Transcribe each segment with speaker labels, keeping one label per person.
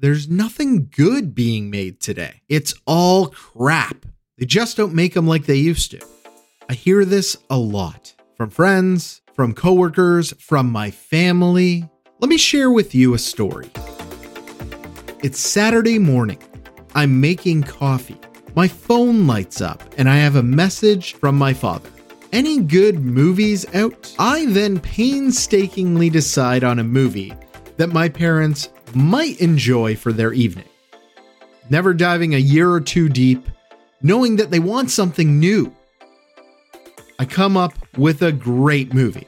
Speaker 1: there's nothing good being made today. It's all crap. They just don't make them like they used to. I hear this a lot from friends, from coworkers, from my family. Let me share with you a story. It's Saturday morning. I'm making coffee. My phone lights up and I have a message from my father. Any good movies out? I then painstakingly decide on a movie that my parents might enjoy for their evening. Never diving a year or two deep, knowing that they want something new. I come up with a great movie.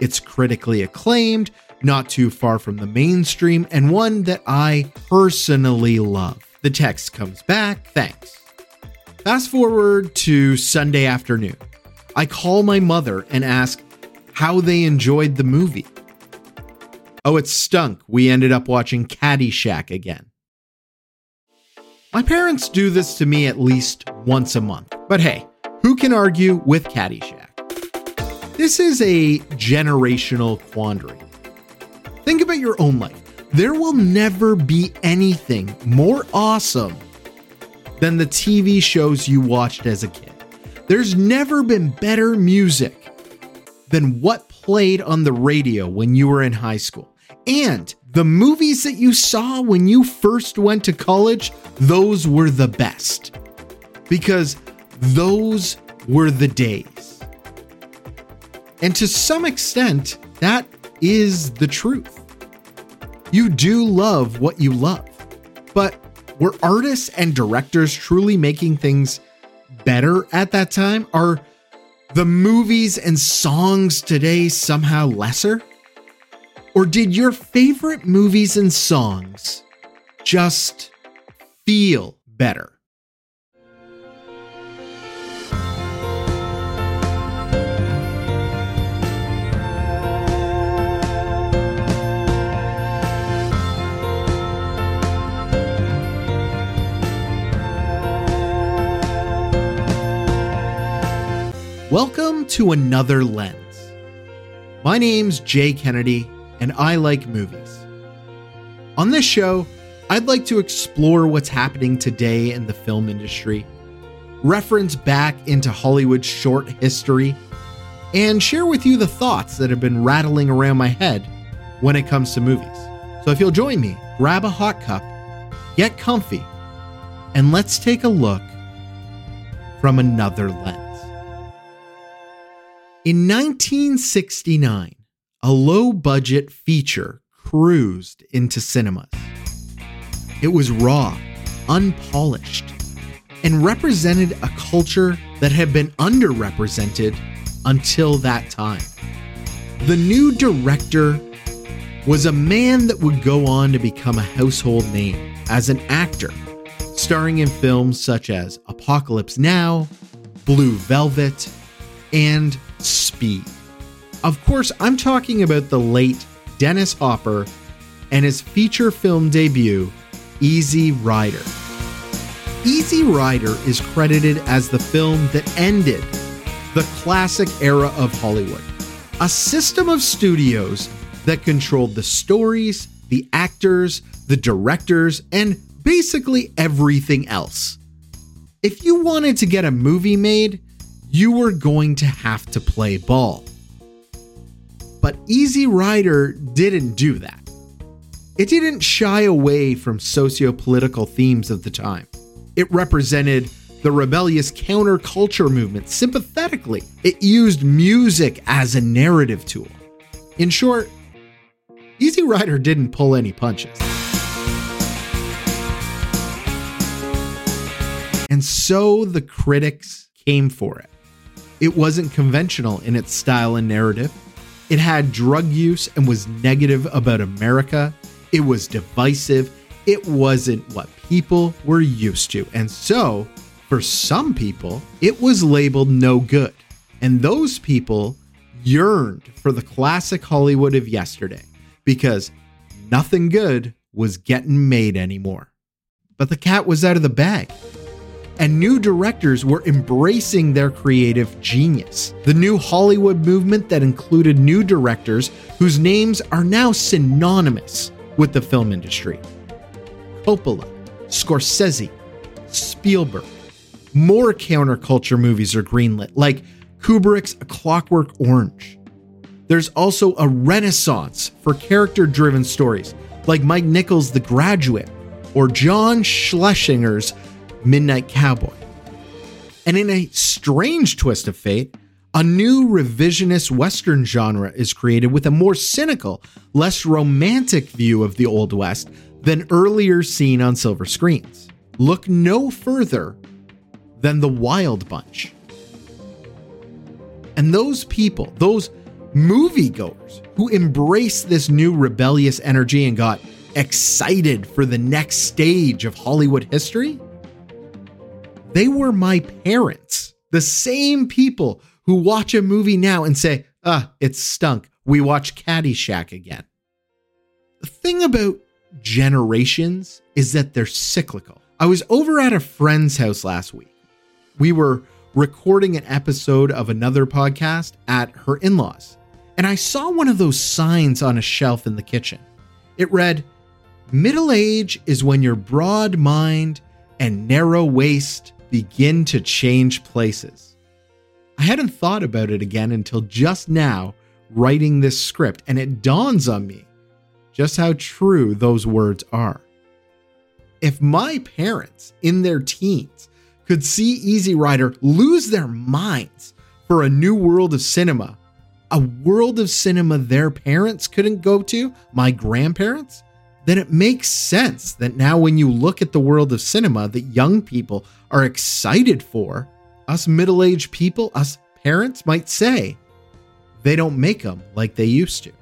Speaker 1: It's critically acclaimed, not too far from the mainstream, and one that I personally love. The text comes back, thanks. Fast forward to Sunday afternoon. I call my mother and ask how they enjoyed the movie. Oh, it stunk. We ended up watching Caddyshack again. My parents do this to me at least once a month. But hey, who can argue with Caddyshack? This is a generational quandary. Think about your own life. There will never be anything more awesome than the TV shows you watched as a kid. There's never been better music than what played on the radio when you were in high school. And the movies that you saw when you first went to college, those were the best. Because those were the days. And to some extent, that is the truth. You do love what you love. But were artists and directors truly making things better at that time? Are the movies and songs today somehow lesser? Or did your favorite movies and songs just feel better? Welcome to another lens. My name's Jay Kennedy, and I like movies. On this show, I'd like to explore what's happening today in the film industry, reference back into Hollywood's short history, and share with you the thoughts that have been rattling around my head when it comes to movies. So if you'll join me, grab a hot cup, get comfy, and let's take a look from another lens. In 1969, a low budget feature cruised into cinemas. It was raw, unpolished, and represented a culture that had been underrepresented until that time. The new director was a man that would go on to become a household name as an actor, starring in films such as Apocalypse Now, Blue Velvet, and Speed. Of course, I'm talking about the late Dennis Hopper and his feature film debut, Easy Rider. Easy Rider is credited as the film that ended the classic era of Hollywood, a system of studios that controlled the stories, the actors, the directors, and basically everything else. If you wanted to get a movie made, you were going to have to play ball. But Easy Rider didn't do that. It didn't shy away from socio political themes of the time. It represented the rebellious counterculture movement sympathetically. It used music as a narrative tool. In short, Easy Rider didn't pull any punches. And so the critics came for it. It wasn't conventional in its style and narrative. It had drug use and was negative about America. It was divisive. It wasn't what people were used to. And so, for some people, it was labeled no good. And those people yearned for the classic Hollywood of yesterday because nothing good was getting made anymore. But the cat was out of the bag and new directors were embracing their creative genius. The new Hollywood movement that included new directors whose names are now synonymous with the film industry. Coppola, Scorsese, Spielberg. More counterculture movies are greenlit, like Kubrick's A Clockwork Orange. There's also a renaissance for character driven stories, like Mike Nichols' The Graduate or John Schlesinger's Midnight Cowboy. And in a strange twist of fate, a new revisionist Western genre is created with a more cynical, less romantic view of the Old West than earlier seen on silver screens. Look no further than the Wild Bunch. And those people, those moviegoers who embraced this new rebellious energy and got excited for the next stage of Hollywood history, they were my parents. The same people who watch a movie now and say, ah, it stunk. We watch Caddyshack again. The thing about generations is that they're cyclical. I was over at a friend's house last week. We were recording an episode of another podcast at her in laws, and I saw one of those signs on a shelf in the kitchen. It read, Middle age is when your broad mind and narrow waist begin to change places. I hadn't thought about it again until just now, writing this script, and it dawns on me just how true those words are. If my parents in their teens could see Easy Rider lose their minds for a new world of cinema, a world of cinema their parents couldn't go to, my grandparents, then it makes sense that now when you look at the world of cinema that young people are excited for, us middle aged people, us parents might say they don't make them like they used to.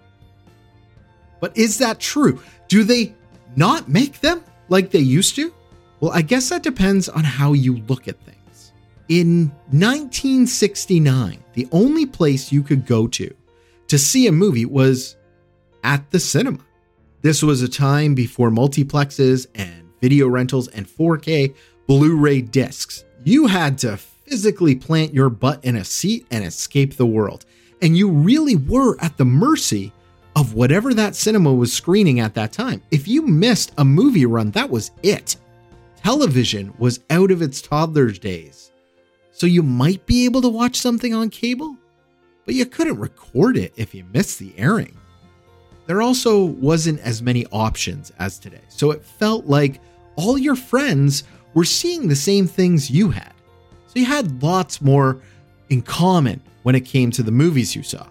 Speaker 1: But is that true? Do they not make them like they used to? Well, I guess that depends on how you look at things. In 1969, the only place you could go to to see a movie was at the cinema. This was a time before multiplexes and video rentals and 4K Blu ray discs. You had to physically plant your butt in a seat and escape the world. And you really were at the mercy of whatever that cinema was screening at that time. If you missed a movie run, that was it. Television was out of its toddler's days. So you might be able to watch something on cable, but you couldn't record it if you missed the airing. There also wasn't as many options as today, so it felt like all your friends were seeing the same things you had. So you had lots more in common when it came to the movies you saw.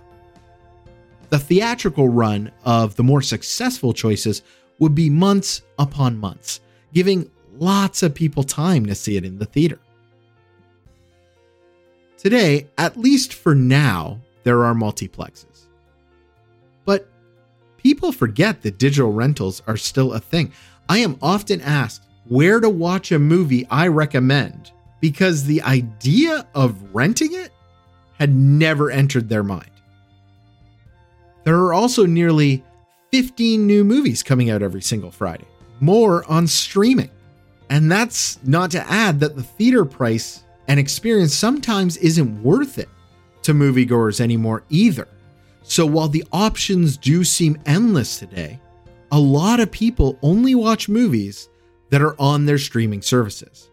Speaker 1: The theatrical run of the more successful choices would be months upon months, giving lots of people time to see it in the theater. Today, at least for now, there are multiplexes. But people forget that digital rentals are still a thing. I am often asked where to watch a movie I recommend because the idea of renting it had never entered their mind. There are also nearly 15 new movies coming out every single Friday, more on streaming. And that's not to add that the theater price and experience sometimes isn't worth it to moviegoers anymore either. So while the options do seem endless today, a lot of people only watch movies that are on their streaming services.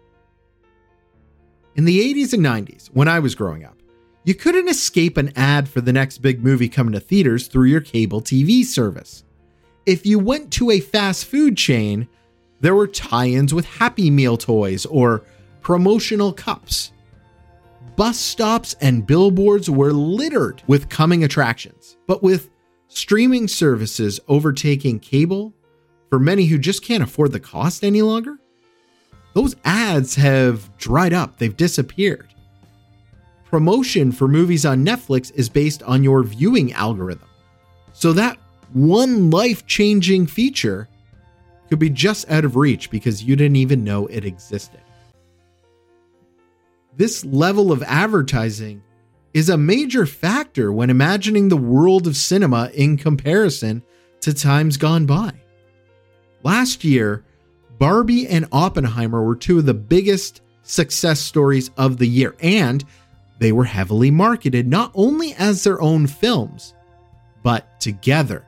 Speaker 1: In the 80s and 90s, when I was growing up, you couldn't escape an ad for the next big movie coming to theaters through your cable TV service. If you went to a fast food chain, there were tie ins with Happy Meal toys or promotional cups. Bus stops and billboards were littered with coming attractions. But with streaming services overtaking cable, for many who just can't afford the cost any longer, those ads have dried up, they've disappeared. Promotion for movies on Netflix is based on your viewing algorithm. So that one life changing feature could be just out of reach because you didn't even know it existed. This level of advertising is a major factor when imagining the world of cinema in comparison to times gone by. Last year, Barbie and Oppenheimer were two of the biggest success stories of the year, and they were heavily marketed not only as their own films, but together.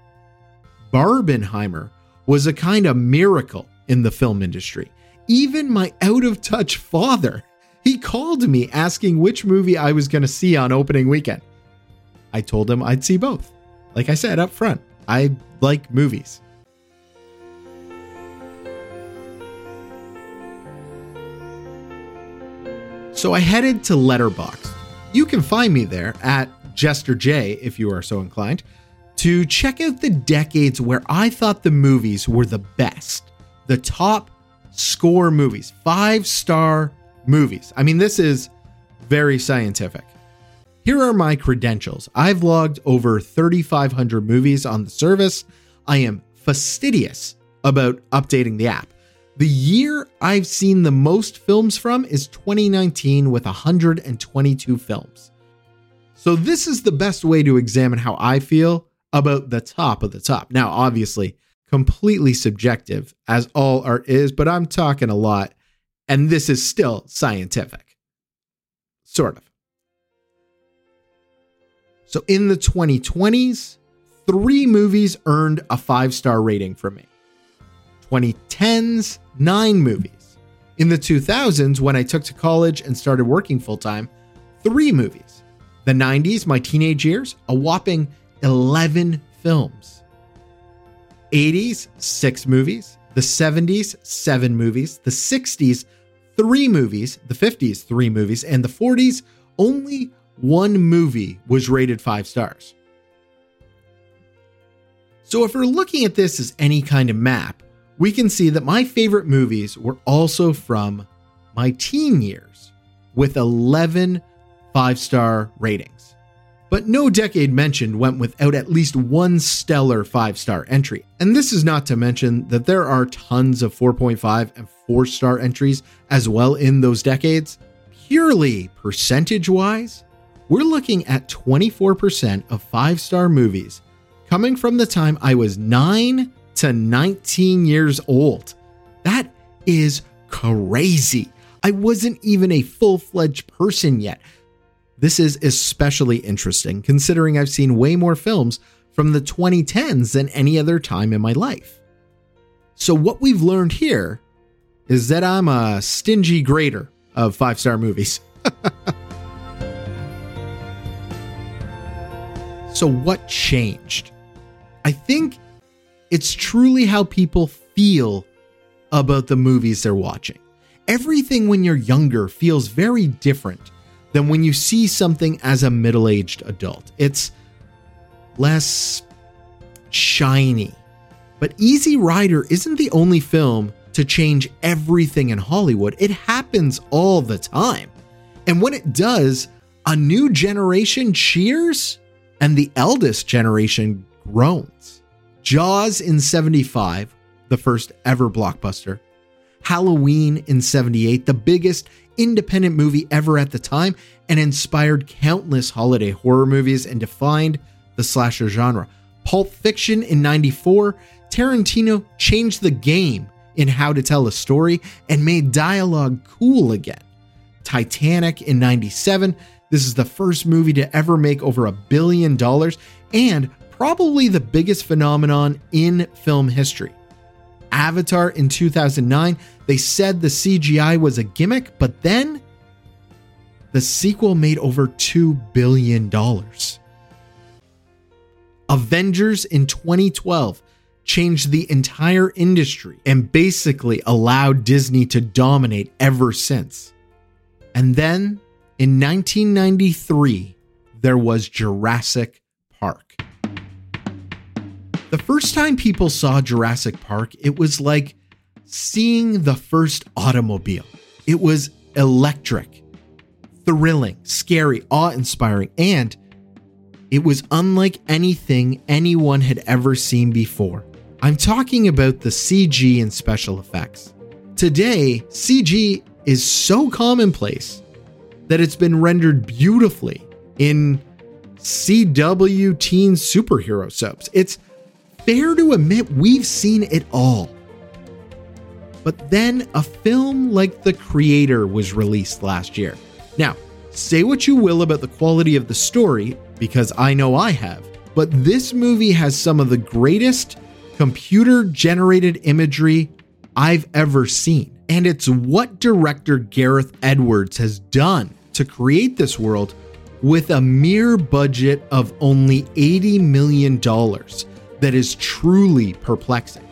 Speaker 1: Barbenheimer was a kind of miracle in the film industry. Even my out of touch father, he called me asking which movie I was going to see on opening weekend. I told him I'd see both. Like I said up front, I like movies. So I headed to Letterboxd. You can find me there at Jester J if you are so inclined to check out the decades where I thought the movies were the best, the top score movies, five star movies. I mean, this is very scientific. Here are my credentials. I've logged over 3,500 movies on the service. I am fastidious about updating the app. The year I've seen the most films from is 2019 with 122 films. So, this is the best way to examine how I feel about the top of the top. Now, obviously, completely subjective, as all art is, but I'm talking a lot, and this is still scientific. Sort of. So, in the 2020s, three movies earned a five star rating from me. 2010s, nine movies. In the 2000s, when I took to college and started working full time, three movies. The 90s, my teenage years, a whopping 11 films. 80s, six movies. The 70s, seven movies. The 60s, three movies. The 50s, three movies. And the 40s, only one movie was rated five stars. So, if we're looking at this as any kind of map, we can see that my favorite movies were also from my teen years, with 11 five star ratings. But no decade mentioned went without at least one stellar five star entry. And this is not to mention that there are tons of 4.5 and 4 star entries as well in those decades. Purely percentage wise, we're looking at 24% of 5 star movies coming from the time I was 9 to 19 years old. That is crazy. I wasn't even a full fledged person yet. This is especially interesting considering I've seen way more films from the 2010s than any other time in my life. So, what we've learned here is that I'm a stingy grader of five star movies. so, what changed? I think it's truly how people feel about the movies they're watching. Everything when you're younger feels very different than when you see something as a middle aged adult. It's less shiny. But Easy Rider isn't the only film to change everything in Hollywood. It happens all the time. And when it does, a new generation cheers and the eldest generation groans. Jaws in 75, the first ever blockbuster. Halloween in 78, the biggest independent movie ever at the time and inspired countless holiday horror movies and defined the slasher genre. Pulp Fiction in 94, Tarantino changed the game in how to tell a story and made dialogue cool again. Titanic in 97, this is the first movie to ever make over a billion dollars and probably the biggest phenomenon in film history. Avatar in 2009, they said the CGI was a gimmick, but then the sequel made over $2 billion. Avengers in 2012 changed the entire industry and basically allowed Disney to dominate ever since. And then in 1993, there was Jurassic. The first time people saw Jurassic Park, it was like seeing the first automobile. It was electric, thrilling, scary, awe inspiring, and it was unlike anything anyone had ever seen before. I'm talking about the CG and special effects. Today, CG is so commonplace that it's been rendered beautifully in CW teen superhero soaps. It's fair to admit we've seen it all. But then a film like The Creator was released last year. Now, say what you will about the quality of the story, because I know I have, but this movie has some of the greatest computer generated imagery I've ever seen. And it's what director Gareth Edwards has done to create this world with a mere budget of only $80 million that is truly perplexing.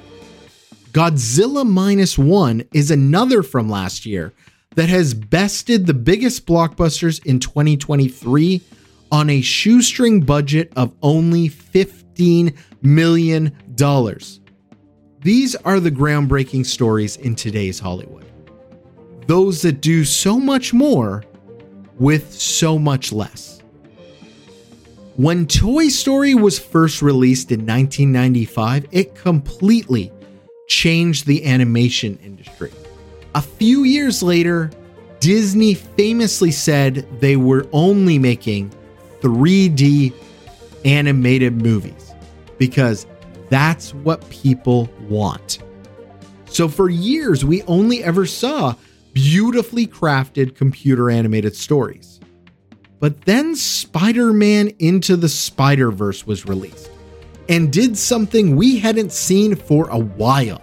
Speaker 1: Godzilla Minus One is another from last year that has bested the biggest blockbusters in 2023 on a shoestring budget of only $15 million. These are the groundbreaking stories in today's Hollywood. Those that do so much more with so much less. When Toy Story was first released in 1995, it completely changed the animation industry. A few years later, Disney famously said they were only making 3D animated movies because that's what people want. So for years, we only ever saw beautifully crafted computer animated stories. But then Spider Man Into the Spider Verse was released and did something we hadn't seen for a while.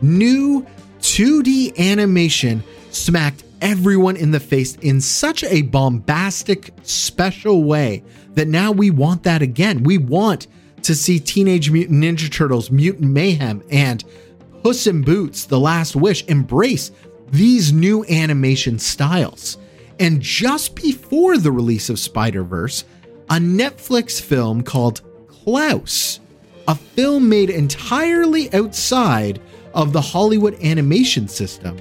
Speaker 1: New 2D animation smacked everyone in the face in such a bombastic, special way that now we want that again. We want to see Teenage Mutant Ninja Turtles, Mutant Mayhem, and Puss in Boots, The Last Wish embrace these new animation styles. And just before the release of Spider Verse, a Netflix film called Klaus, a film made entirely outside of the Hollywood animation system,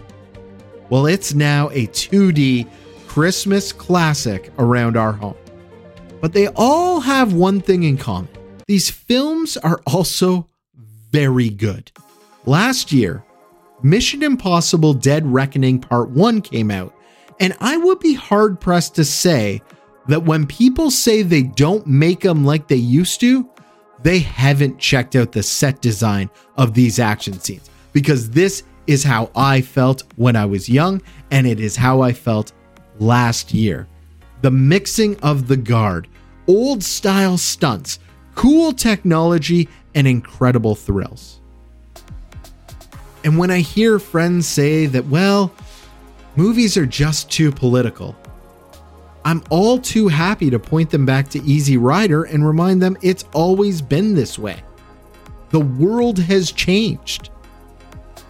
Speaker 1: well, it's now a 2D Christmas classic around our home. But they all have one thing in common these films are also very good. Last year, Mission Impossible Dead Reckoning Part 1 came out, and I would be hard pressed to say that when people say they don't make them like they used to, they haven't checked out the set design of these action scenes because this is how I felt when I was young, and it is how I felt last year. The mixing of the guard, old style stunts, cool technology, and incredible thrills. And when I hear friends say that, well, movies are just too political, I'm all too happy to point them back to Easy Rider and remind them it's always been this way. The world has changed.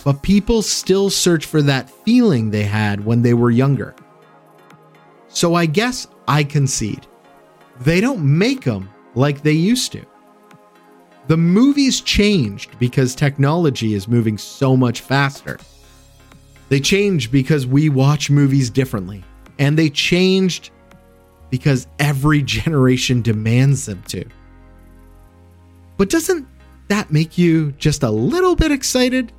Speaker 1: But people still search for that feeling they had when they were younger. So I guess I concede. They don't make them like they used to. The movies changed because technology is moving so much faster. They changed because we watch movies differently. And they changed because every generation demands them to. But doesn't that make you just a little bit excited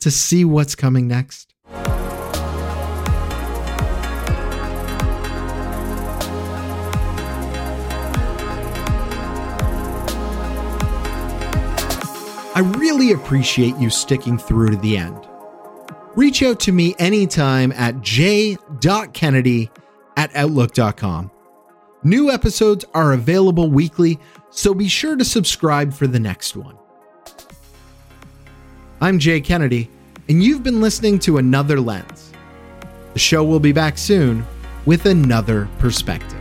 Speaker 1: to see what's coming next? I really appreciate you sticking through to the end. Reach out to me anytime at jay.kennedy at outlook.com. New episodes are available weekly, so be sure to subscribe for the next one. I'm Jay Kennedy, and you've been listening to Another Lens. The show will be back soon with another perspective.